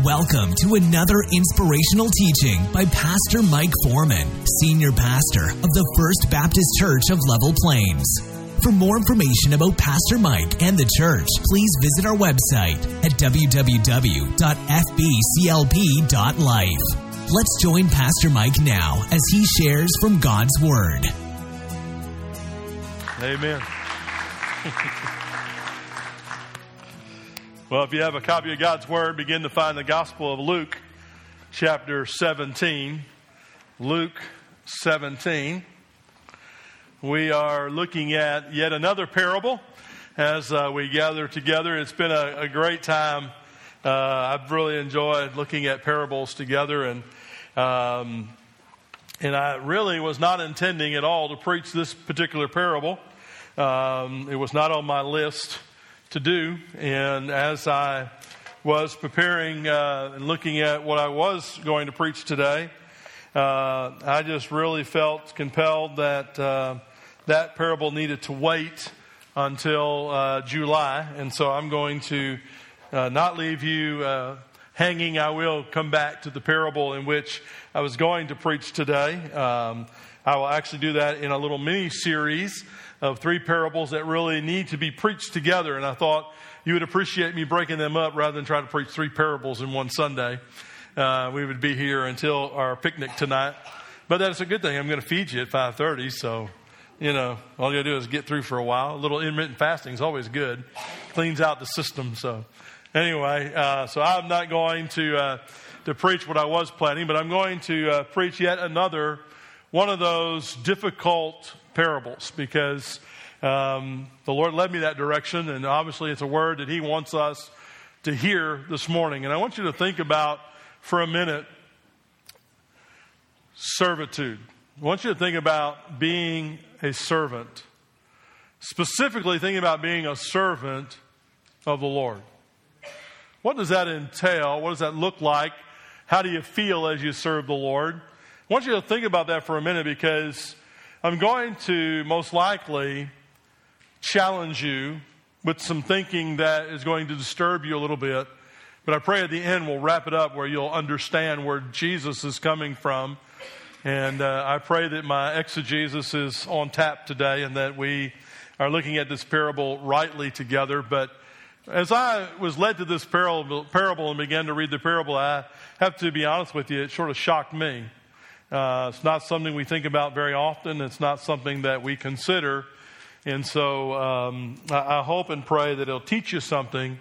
Welcome to another inspirational teaching by Pastor Mike Foreman, Senior Pastor of the First Baptist Church of Level Plains. For more information about Pastor Mike and the church, please visit our website at www.fbclp.life. Let's join Pastor Mike now as he shares from God's Word. Amen. well, if you have a copy of God's Word, begin to find the Gospel of Luke, chapter 17. Luke 17. We are looking at yet another parable as uh, we gather together. It's been a, a great time. Uh, I've really enjoyed looking at parables together, and um, and I really was not intending at all to preach this particular parable. Um, it was not on my list to do. And as I was preparing uh, and looking at what I was going to preach today, uh, I just really felt compelled that uh, that parable needed to wait until uh, July. And so I'm going to uh, not leave you uh, hanging. I will come back to the parable in which I was going to preach today. Um, I will actually do that in a little mini series of three parables that really need to be preached together. And I thought you would appreciate me breaking them up rather than trying to preach three parables in one Sunday. Uh, we would be here until our picnic tonight. But that's a good thing. I'm going to feed you at 5:30, so you know all you got to do is get through for a while. A little intermittent fasting is always good, cleans out the system. So anyway, uh, so I'm not going to uh, to preach what I was planning, but I'm going to uh, preach yet another one of those difficult parables because um, the Lord led me that direction, and obviously it's a word that He wants us to hear this morning. And I want you to think about for a minute servitude. I want you to think about being a servant, specifically thinking about being a servant of the Lord. What does that entail? What does that look like? How do you feel as you serve the Lord? I want you to think about that for a minute because I'm going to most likely challenge you with some thinking that is going to disturb you a little bit. But I pray at the end we'll wrap it up where you'll understand where Jesus is coming from. And uh, I pray that my exegesis is on tap today and that we are looking at this parable rightly together. But as I was led to this parable, parable and began to read the parable, I have to be honest with you, it sort of shocked me. Uh, it's not something we think about very often. It's not something that we consider. And so um, I, I, hope and pray that it'll teach you something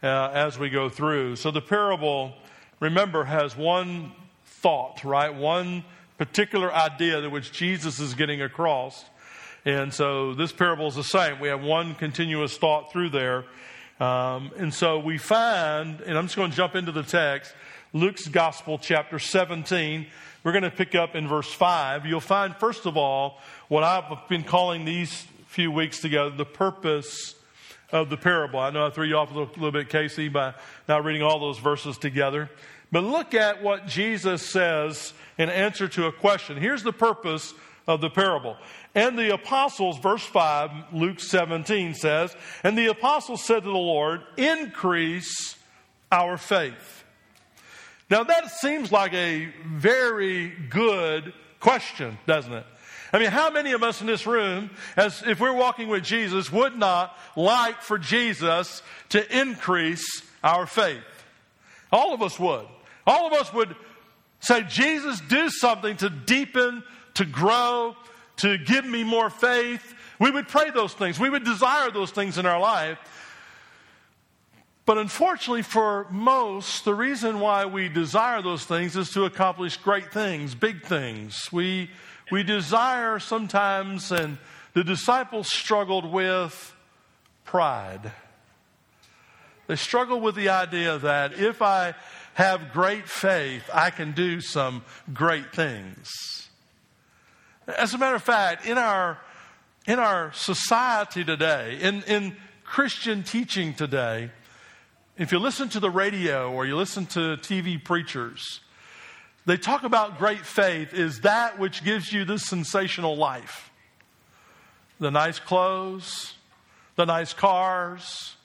uh, as we go through. So the parable, remember, has one thought, right? One particular idea that which Jesus is getting across. And so this parable is the same. We have one continuous thought through there. Um, and so we find, and I'm just going to jump into the text, Luke's Gospel, chapter 17 we're going to pick up in verse 5. You'll find, first of all, what I've been calling these few weeks together the purpose of the parable. I know I threw you off a little, little bit, Casey, by not reading all those verses together. But look at what Jesus says in answer to a question. Here's the purpose of the parable. And the apostles, verse 5, Luke 17 says, And the apostles said to the Lord, Increase our faith. Now, that seems like a very good question, doesn't it? I mean, how many of us in this room, as if we're walking with Jesus, would not like for Jesus to increase our faith? All of us would. All of us would say, Jesus, do something to deepen, to grow, to give me more faith. We would pray those things. We would desire those things in our life. But unfortunately, for most, the reason why we desire those things is to accomplish great things, big things. We, we desire sometimes, and the disciples struggled with pride. They struggle with the idea that if I have great faith, I can do some great things. As a matter of fact, in our, in our society today, in, in Christian teaching today, if you listen to the radio or you listen to TV preachers, they talk about great faith is that which gives you this sensational life the nice clothes, the nice cars,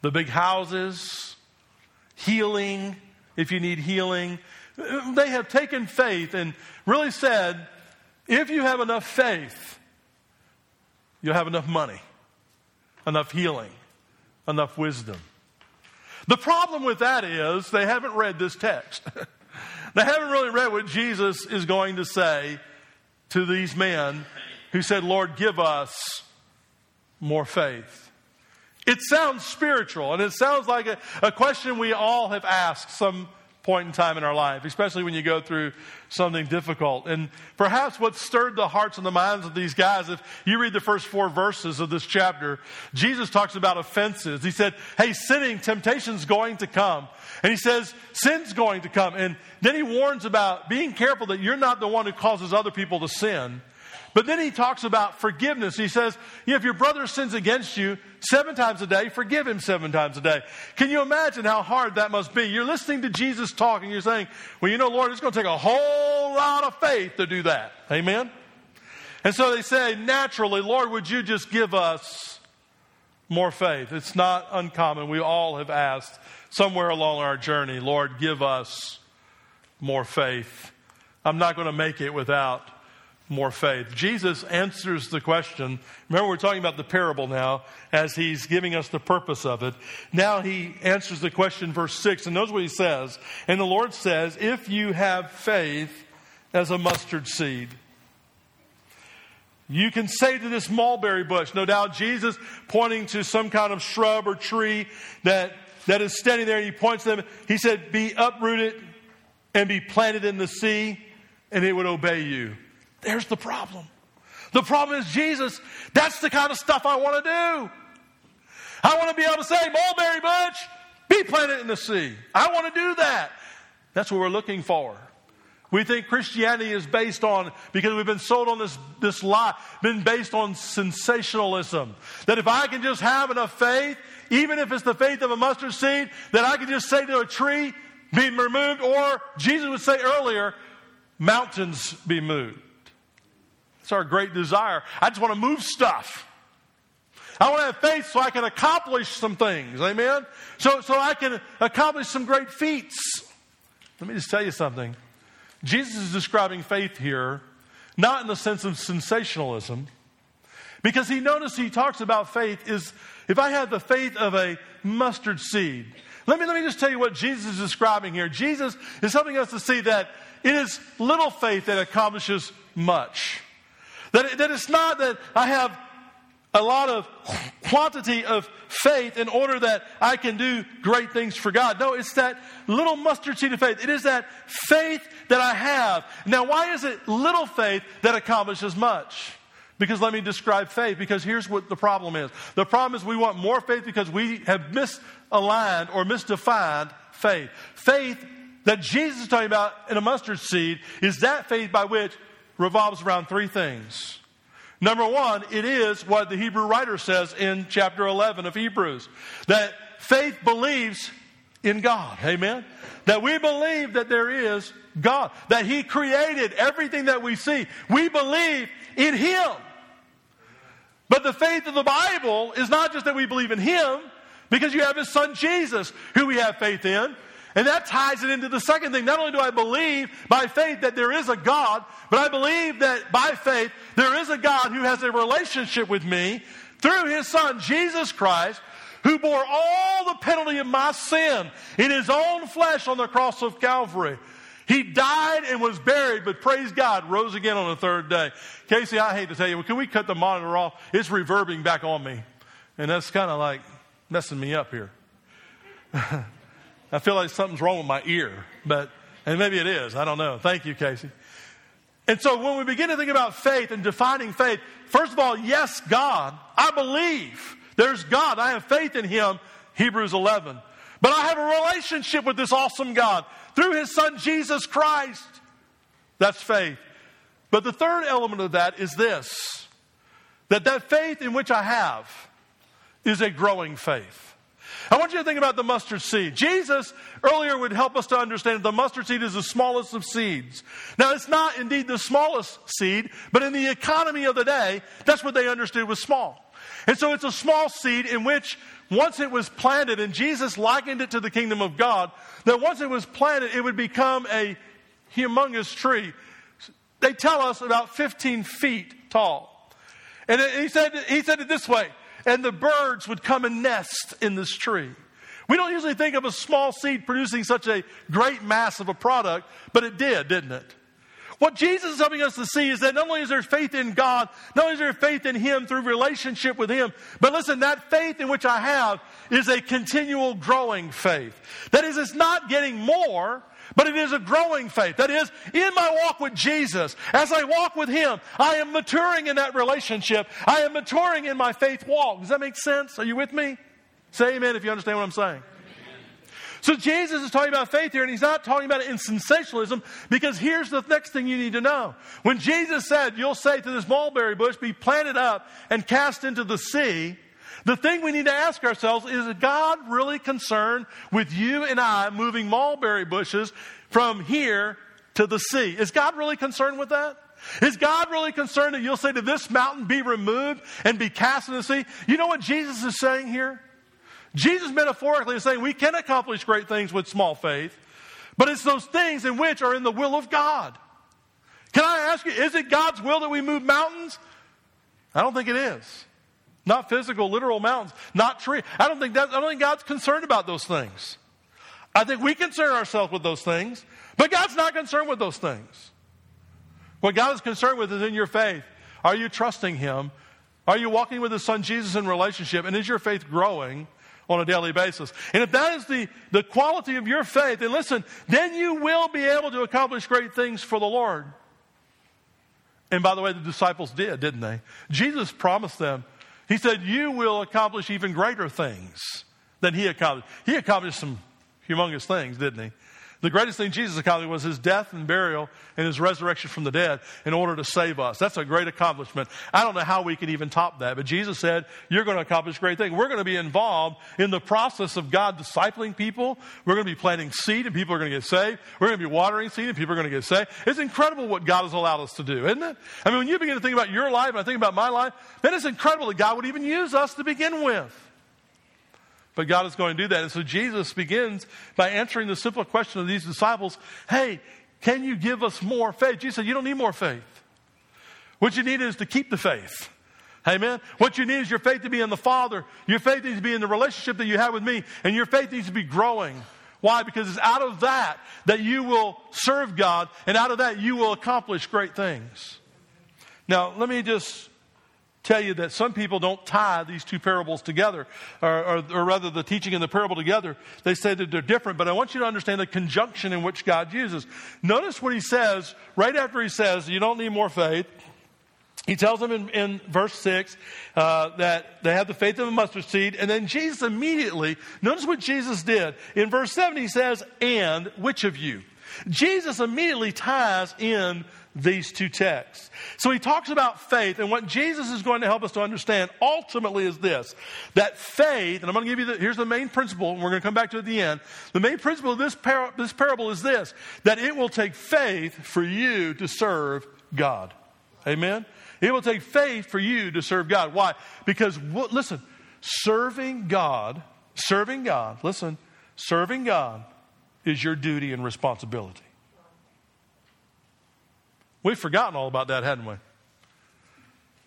the big houses, healing, if you need healing. They have taken faith and really said, if you have enough faith, you'll have enough money, enough healing, enough wisdom. The problem with that is they haven't read this text. they haven't really read what Jesus is going to say to these men who said, Lord, give us more faith. It sounds spiritual, and it sounds like a, a question we all have asked some point in time in our life, especially when you go through something difficult. And perhaps what stirred the hearts and the minds of these guys, if you read the first four verses of this chapter, Jesus talks about offenses. He said, Hey, sinning, temptation's going to come. And he says, Sin's going to come. And then he warns about being careful that you're not the one who causes other people to sin. But then he talks about forgiveness. He says, you know, if your brother sins against you seven times a day, forgive him seven times a day. Can you imagine how hard that must be? You're listening to Jesus talk and you're saying, well, you know, Lord, it's going to take a whole lot of faith to do that. Amen? And so they say, naturally, Lord, would you just give us more faith? It's not uncommon. We all have asked somewhere along our journey, Lord, give us more faith. I'm not going to make it without more faith. Jesus answers the question. Remember, we're talking about the parable now as he's giving us the purpose of it. Now he answers the question, verse 6, and knows what he says. And the Lord says, If you have faith as a mustard seed, you can say to this mulberry bush, no doubt Jesus pointing to some kind of shrub or tree that, that is standing there, and he points to them. He said, Be uprooted and be planted in the sea, and it would obey you. There's the problem. The problem is Jesus, that's the kind of stuff I want to do. I want to be able to say, Mulberry Bush, be planted in the sea. I want to do that. That's what we're looking for. We think Christianity is based on, because we've been sold on this, this lie, been based on sensationalism. That if I can just have enough faith, even if it's the faith of a mustard seed, that I can just say to a tree, be removed, or Jesus would say earlier, mountains be moved. Our great desire. I just want to move stuff. I want to have faith so I can accomplish some things. Amen? So, so I can accomplish some great feats. Let me just tell you something. Jesus is describing faith here, not in the sense of sensationalism, because he noticed he talks about faith is if I have the faith of a mustard seed. Let me, let me just tell you what Jesus is describing here. Jesus is helping us to see that it is little faith that accomplishes much. That, that it's not that I have a lot of quantity of faith in order that I can do great things for God. No, it's that little mustard seed of faith. It is that faith that I have. Now, why is it little faith that accomplishes much? Because let me describe faith, because here's what the problem is. The problem is we want more faith because we have misaligned or misdefined faith. Faith that Jesus is talking about in a mustard seed is that faith by which revolves around three things. Number one, it is what the Hebrew writer says in chapter 11 of Hebrews that faith believes in God. Amen? That we believe that there is God, that He created everything that we see. We believe in Him. But the faith of the Bible is not just that we believe in Him, because you have His Son Jesus, who we have faith in. And that ties it into the second thing. Not only do I believe by faith that there is a God, but I believe that by faith there is a God who has a relationship with me through his son, Jesus Christ, who bore all the penalty of my sin in his own flesh on the cross of Calvary. He died and was buried, but praise God, rose again on the third day. Casey, I hate to tell you, can we cut the monitor off? It's reverbing back on me. And that's kind of like messing me up here. I feel like something's wrong with my ear, but, and maybe it is. I don't know. Thank you, Casey. And so when we begin to think about faith and defining faith, first of all, yes, God. I believe there's God. I have faith in Him, Hebrews 11. But I have a relationship with this awesome God through His Son, Jesus Christ. That's faith. But the third element of that is this that that faith in which I have is a growing faith. I want you to think about the mustard seed. Jesus earlier would help us to understand the mustard seed is the smallest of seeds. Now, it's not indeed the smallest seed, but in the economy of the day, that's what they understood was small. And so it's a small seed in which once it was planted, and Jesus likened it to the kingdom of God, that once it was planted, it would become a humongous tree. They tell us about 15 feet tall. And he said, he said it this way, and the birds would come and nest in this tree. We don't usually think of a small seed producing such a great mass of a product, but it did, didn't it? What Jesus is helping us to see is that not only is there faith in God, not only is there faith in Him through relationship with Him, but listen, that faith in which I have is a continual growing faith. That is, it's not getting more, but it is a growing faith. That is, in my walk with Jesus, as I walk with Him, I am maturing in that relationship. I am maturing in my faith walk. Does that make sense? Are you with me? Say amen if you understand what I'm saying. So Jesus is talking about faith here, and he's not talking about it in sensationalism because here's the next thing you need to know. When Jesus said, You'll say to this mulberry bush, be planted up and cast into the sea, the thing we need to ask ourselves is God really concerned with you and I moving mulberry bushes from here to the sea? Is God really concerned with that? Is God really concerned that you'll say to this mountain, be removed and be cast in the sea? You know what Jesus is saying here? Jesus metaphorically is saying we can accomplish great things with small faith, but it's those things in which are in the will of God. Can I ask you, is it God's will that we move mountains? I don't think it is. Not physical, literal mountains, not tree. I don't think that, I don't think God's concerned about those things. I think we concern ourselves with those things, but God's not concerned with those things. What God is concerned with is in your faith. Are you trusting Him? Are you walking with His Son Jesus in relationship? And is your faith growing? on a daily basis. And if that is the, the quality of your faith, then listen, then you will be able to accomplish great things for the Lord. And by the way, the disciples did, didn't they? Jesus promised them, He said, You will accomplish even greater things than He accomplished. He accomplished some humongous things, didn't He? The greatest thing Jesus accomplished was his death and burial and his resurrection from the dead in order to save us. That's a great accomplishment. I don't know how we can even top that, but Jesus said, You're going to accomplish great things. We're going to be involved in the process of God discipling people. We're going to be planting seed and people are going to get saved. We're going to be watering seed and people are going to get saved. It's incredible what God has allowed us to do, isn't it? I mean, when you begin to think about your life and I think about my life, then it's incredible that God would even use us to begin with. But God is going to do that. And so Jesus begins by answering the simple question of these disciples Hey, can you give us more faith? Jesus said, You don't need more faith. What you need is to keep the faith. Amen. What you need is your faith to be in the Father. Your faith needs to be in the relationship that you have with me. And your faith needs to be growing. Why? Because it's out of that that you will serve God. And out of that you will accomplish great things. Now, let me just tell you that some people don't tie these two parables together, or, or, or, rather the teaching and the parable together. They say that they're different, but I want you to understand the conjunction in which God uses. Notice what he says right after he says, You don't need more faith. He tells them in, in verse 6 uh, that they have the faith of a mustard seed, and then Jesus immediately, notice what Jesus did. In verse 7, he says, And which of you? Jesus immediately ties in these two texts. So he talks about faith, and what Jesus is going to help us to understand ultimately is this that faith, and I'm going to give you the, here's the main principle, and we're going to come back to it at the end. The main principle of this, par- this parable is this that it will take faith for you to serve God. Amen? It will take faith for you to serve God. Why? Because, listen, serving God, serving God, listen, serving God is your duty and responsibility. We've forgotten all about that, hadn't we?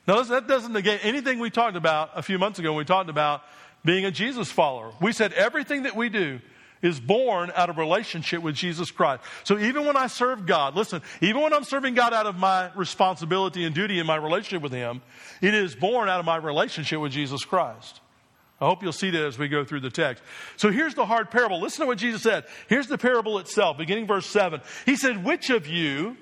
Now, that doesn't negate anything we talked about a few months ago when we talked about being a Jesus follower. We said everything that we do is born out of relationship with Jesus Christ. So even when I serve God, listen, even when I'm serving God out of my responsibility and duty in my relationship with Him, it is born out of my relationship with Jesus Christ. I hope you'll see that as we go through the text. So here's the hard parable. Listen to what Jesus said. Here's the parable itself, beginning verse 7. He said, Which of you,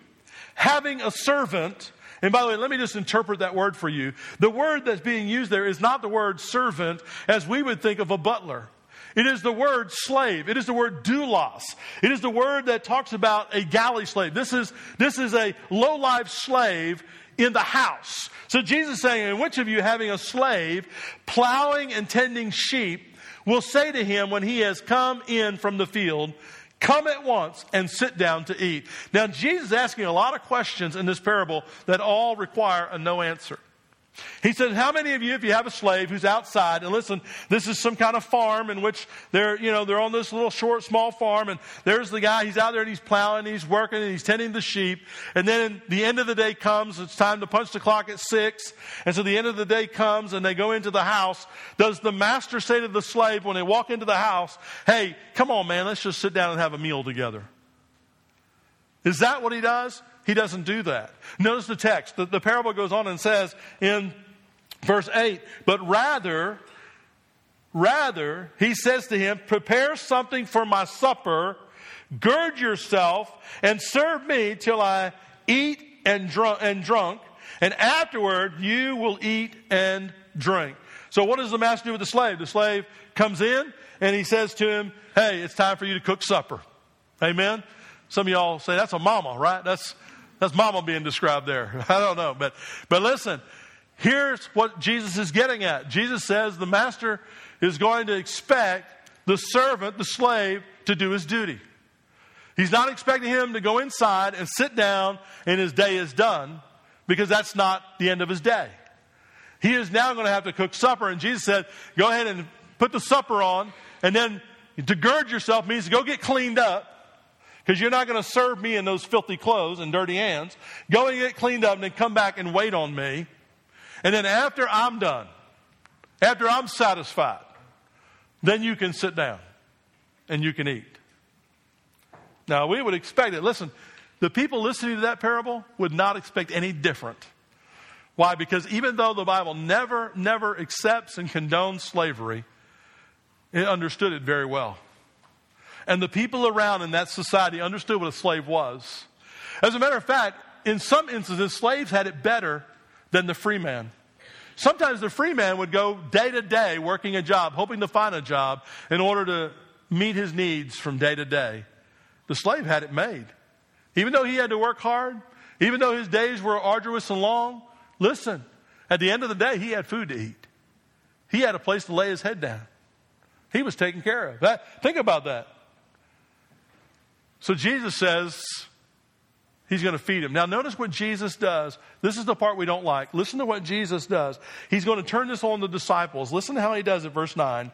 having a servant, and by the way, let me just interpret that word for you. The word that's being used there is not the word servant as we would think of a butler. It is the word slave. It is the word doulos. It is the word that talks about a galley slave. This is, this is a low life slave in the house. So Jesus saying, and which of you having a slave plowing and tending sheep will say to him when he has come in from the field, Come at once and sit down to eat. Now, Jesus is asking a lot of questions in this parable that all require a no answer. He said, How many of you, if you have a slave who's outside, and listen, this is some kind of farm in which they're, you know, they're on this little short, small farm, and there's the guy, he's out there and he's plowing, he's working, and he's tending the sheep. And then the end of the day comes, it's time to punch the clock at six. And so the end of the day comes, and they go into the house. Does the master say to the slave when they walk into the house, Hey, come on, man, let's just sit down and have a meal together? Is that what he does? He doesn't do that. Notice the text. The, the, parable goes on and says in verse 8, but rather, rather, he says to him, prepare something for my supper, gird yourself, and serve me till I eat and drunk, and drunk, and afterward you will eat and drink. So what does the master do with the slave? The slave comes in and he says to him, hey, it's time for you to cook supper. Amen? Some of y'all say that's a mama, right? That's that's mama being described there. I don't know. But, but listen, here's what Jesus is getting at. Jesus says the master is going to expect the servant, the slave, to do his duty. He's not expecting him to go inside and sit down and his day is done because that's not the end of his day. He is now going to have to cook supper. And Jesus said, Go ahead and put the supper on. And then to gird yourself means to go get cleaned up because you're not going to serve me in those filthy clothes and dirty hands. Go and get cleaned up and then come back and wait on me. And then after I'm done, after I'm satisfied, then you can sit down and you can eat. Now, we would expect it. Listen, the people listening to that parable would not expect any different. Why? Because even though the Bible never, never accepts and condones slavery, it understood it very well. And the people around in that society understood what a slave was. As a matter of fact, in some instances, slaves had it better than the free man. Sometimes the free man would go day to day working a job, hoping to find a job in order to meet his needs from day to day. The slave had it made. Even though he had to work hard, even though his days were arduous and long, listen, at the end of the day, he had food to eat. He had a place to lay his head down. He was taken care of. That, think about that. So Jesus says he's going to feed him. Now, notice what Jesus does. This is the part we don't like. Listen to what Jesus does. He's going to turn this on the disciples. Listen to how he does it, verse 9.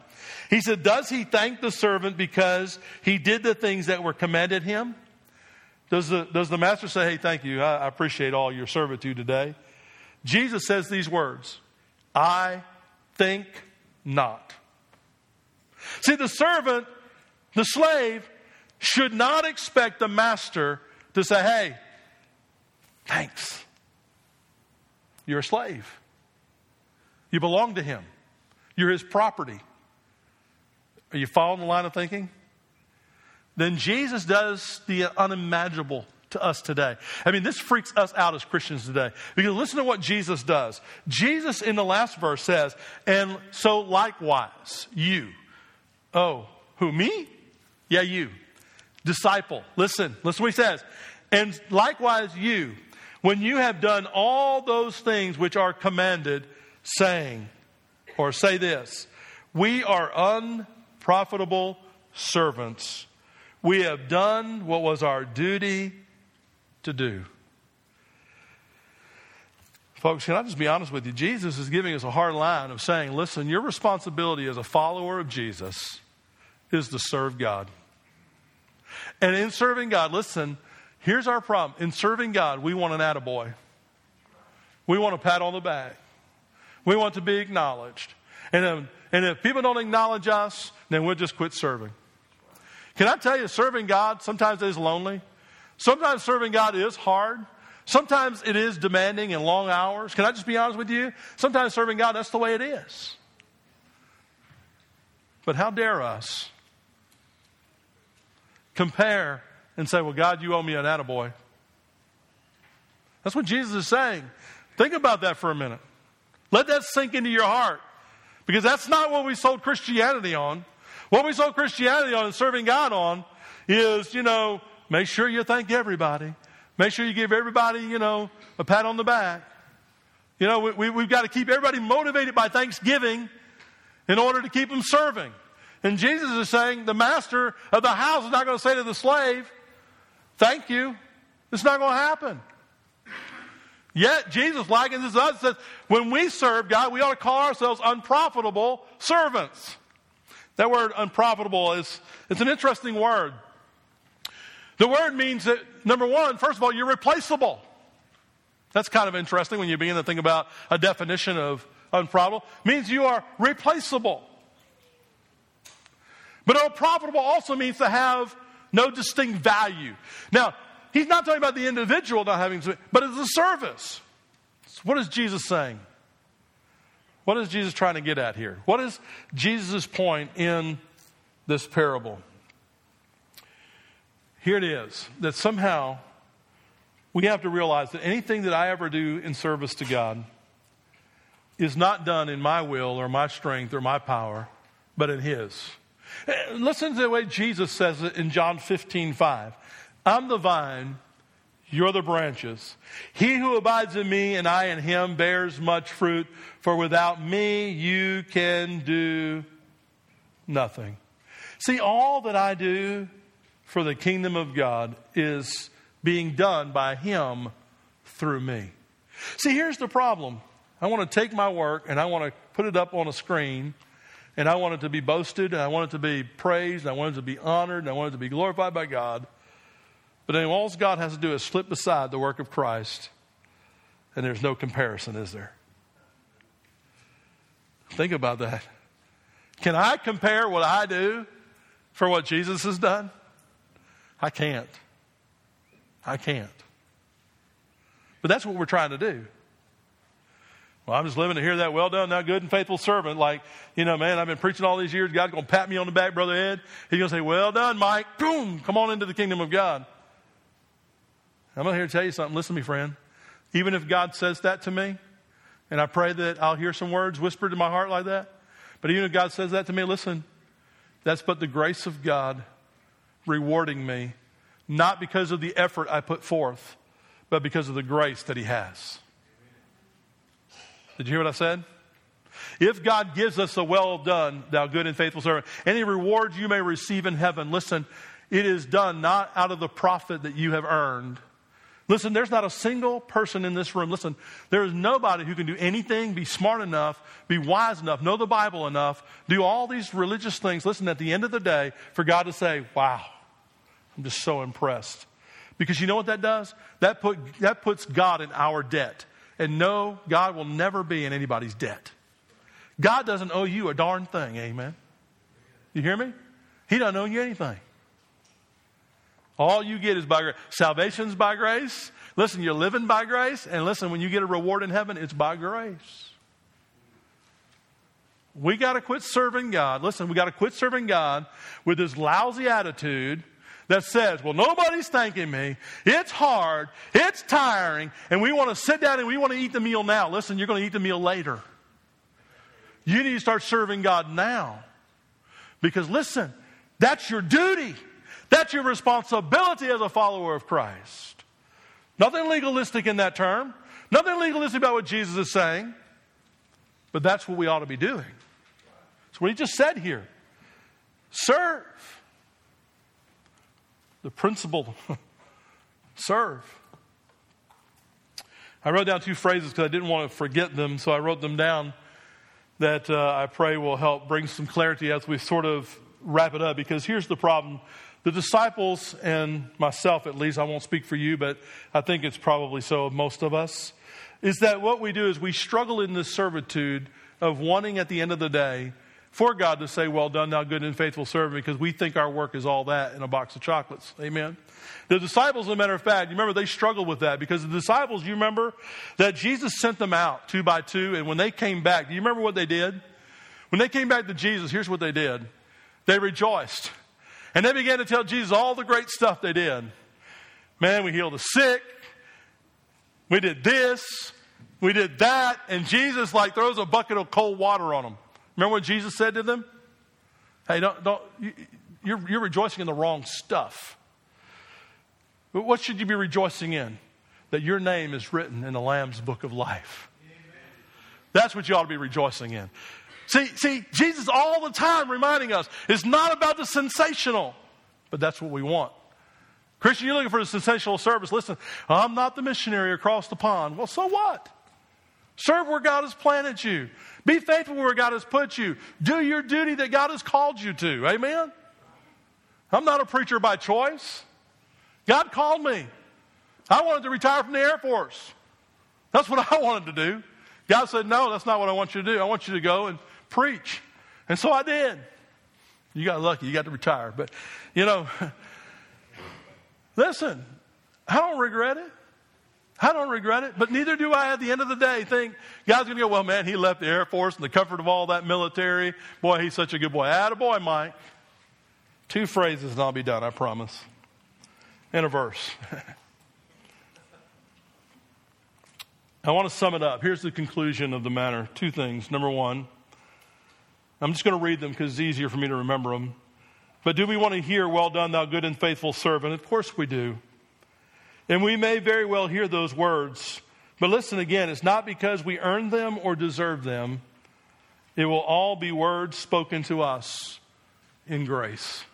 He said, Does he thank the servant because he did the things that were commanded him? Does the, does the master say, Hey, thank you. I, I appreciate all your servitude today? Jesus says these words I think not. See, the servant, the slave, should not expect the master to say, hey, thanks. You're a slave. You belong to him. You're his property. Are you following the line of thinking? Then Jesus does the unimaginable to us today. I mean, this freaks us out as Christians today. Because listen to what Jesus does. Jesus in the last verse says, and so likewise, you. Oh, who, me? Yeah, you disciple. Listen, listen what he says. And likewise, you, when you have done all those things which are commanded, saying, or say this, we are unprofitable servants. We have done what was our duty to do. Folks, can I just be honest with you? Jesus is giving us a hard line of saying, listen, your responsibility as a follower of Jesus is to serve God. And in serving God, listen, here's our problem. In serving God, we want an attaboy. We want a pat on the back. We want to be acknowledged. And, if, and if people don't acknowledge us, then we'll just quit serving. Can I tell you, serving God sometimes is lonely. Sometimes serving God is hard. Sometimes it is demanding and long hours. Can I just be honest with you? Sometimes serving God, that's the way it is. But how dare us compare and say, Well, God, you owe me an attaboy. That's what Jesus is saying. Think about that for a minute. Let that sink into your heart. Because that's not what we sold Christianity on. What we sold Christianity on and serving God on is, you know, make sure you thank everybody. Make sure you give everybody, you know, a pat on the back. You know, we, we, we've got to keep everybody motivated by thanksgiving in order to keep them serving. And Jesus is saying the master of the house is not going to say to the slave, Thank you. It's not going to happen. Yet Jesus likens this to us says, when we serve God, we ought to call ourselves unprofitable servants. That word unprofitable is it's an interesting word. The word means that number one, first of all, you're replaceable. That's kind of interesting when you begin to think about a definition of unprofitable. It means you are replaceable. But unprofitable also means to have no distinct value. Now, he's not talking about the individual not having, but as a service. What is Jesus saying? What is Jesus trying to get at here? What is Jesus' point in this parable? Here it is that somehow we have to realize that anything that I ever do in service to God is not done in my will or my strength or my power, but in His. Uh, listen to the way Jesus says it in John 15, 5. I'm the vine, you're the branches. He who abides in me and I in him bears much fruit, for without me you can do nothing. See, all that I do for the kingdom of God is being done by him through me. See, here's the problem. I want to take my work and I want to put it up on a screen and I want it to be boasted, and I want it to be praised, and I want it to be honored, and I want it to be glorified by God. But then all God has to do is slip beside the work of Christ, and there's no comparison, is there? Think about that. Can I compare what I do for what Jesus has done? I can't. I can't. But that's what we're trying to do. Well, I'm just living to hear that, well done, thou good and faithful servant. Like, you know, man, I've been preaching all these years. God's going to pat me on the back, Brother Ed. He's going to say, well done, Mike. Boom, come on into the kingdom of God. I'm here to tell you something. Listen to me, friend. Even if God says that to me, and I pray that I'll hear some words whispered in my heart like that, but even if God says that to me, listen, that's but the grace of God rewarding me, not because of the effort I put forth, but because of the grace that He has. Did you hear what I said? If God gives us a well done, thou good and faithful servant, any reward you may receive in heaven, listen, it is done not out of the profit that you have earned. Listen, there's not a single person in this room. Listen, there is nobody who can do anything, be smart enough, be wise enough, know the Bible enough, do all these religious things. Listen, at the end of the day, for God to say, wow, I'm just so impressed. Because you know what that does? That, put, that puts God in our debt. And no, God will never be in anybody's debt. God doesn't owe you a darn thing, amen. You hear me? He doesn't owe you anything. All you get is by grace. Salvation's by grace. Listen, you're living by grace. And listen, when you get a reward in heaven, it's by grace. We got to quit serving God. Listen, we got to quit serving God with this lousy attitude that says, well, nobody's thanking me. It's hard. It's tiring. And we want to sit down and we want to eat the meal now. Listen, you're going to eat the meal later. You need to start serving God now. Because listen, that's your duty. That's your responsibility as a follower of Christ. Nothing legalistic in that term. Nothing legalistic about what Jesus is saying. But that's what we ought to be doing. That's what he just said here. Serve the principle serve. I wrote down two phrases because I didn't want to forget them, so I wrote them down that uh, I pray will help bring some clarity as we sort of wrap it up. Because here's the problem the disciples and myself, at least, I won't speak for you, but I think it's probably so of most of us, is that what we do is we struggle in this servitude of wanting at the end of the day for God to say, Well done, thou good and faithful servant, because we think our work is all that in a box of chocolates. Amen. The disciples, as a matter of fact, you remember they struggled with that because the disciples, you remember that Jesus sent them out two by two, and when they came back, do you remember what they did? When they came back to Jesus, here's what they did they rejoiced. And they began to tell Jesus all the great stuff they did. Man, we healed the sick. We did this. We did that. And Jesus, like, throws a bucket of cold water on them. Remember what Jesus said to them? Hey, don't, don't, you're, you're rejoicing in the wrong stuff. But what should you be rejoicing in? That your name is written in the Lamb's book of life. That's what you ought to be rejoicing in. See, see, Jesus all the time reminding us it's not about the sensational, but that's what we want. Christian, you're looking for a sensational service. Listen, I'm not the missionary across the pond. Well, so what? Serve where God has planted you. Be faithful where God has put you. Do your duty that God has called you to. Amen? I'm not a preacher by choice. God called me. I wanted to retire from the Air Force. That's what I wanted to do. God said, No, that's not what I want you to do. I want you to go and preach. And so I did. You got lucky. You got to retire. But, you know, listen, I don't regret it. I don't regret it, but neither do I at the end of the day think God's going to go, well, man, he left the Air Force and the comfort of all that military. Boy, he's such a good boy. Attaboy, Mike. Two phrases and I'll be done, I promise. In a verse. I want to sum it up. Here's the conclusion of the matter. Two things. Number one, I'm just going to read them because it's easier for me to remember them. But do we want to hear, well done, thou good and faithful servant? Of course we do. And we may very well hear those words. But listen again, it's not because we earned them or deserve them. It will all be words spoken to us in grace.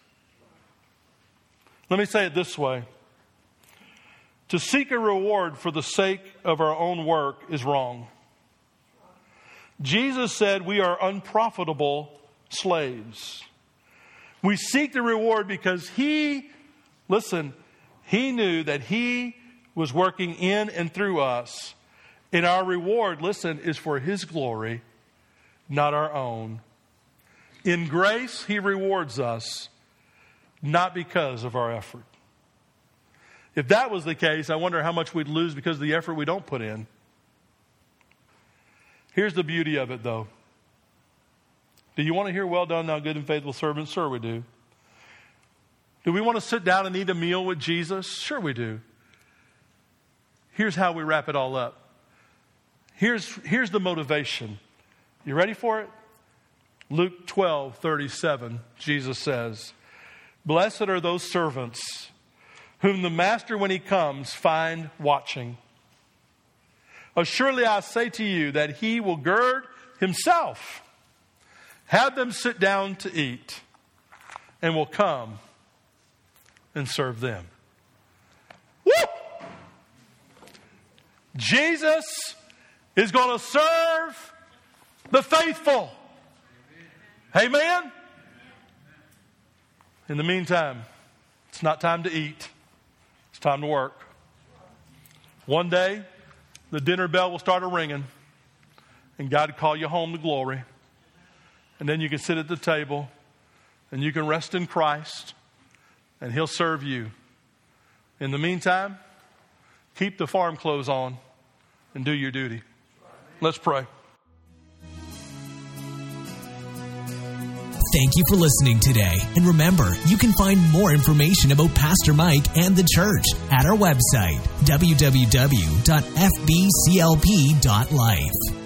Let me say it this way to seek a reward for the sake of our own work is wrong. Jesus said we are unprofitable slaves. We seek the reward because He, listen, He knew that He was working in and through us. And our reward, listen, is for His glory, not our own. In grace, He rewards us, not because of our effort. If that was the case, I wonder how much we'd lose because of the effort we don't put in. Here's the beauty of it, though. Do you want to hear, well done, thou good and faithful servant? Sure, we do. Do we want to sit down and eat a meal with Jesus? Sure, we do. Here's how we wrap it all up. Here's, here's the motivation. You ready for it? Luke 12, 37, Jesus says, Blessed are those servants whom the master, when he comes, find watching. Assuredly, I say to you that he will gird himself, have them sit down to eat, and will come and serve them. Woo! Jesus is going to serve the faithful. Amen? In the meantime, it's not time to eat. It's time to work. One day, the dinner bell will start a ringing, and God will call you home to glory. And then you can sit at the table, and you can rest in Christ, and He'll serve you. In the meantime, keep the farm clothes on and do your duty. Let's pray. Thank you for listening today. And remember, you can find more information about Pastor Mike and the church at our website, www.fbclp.life.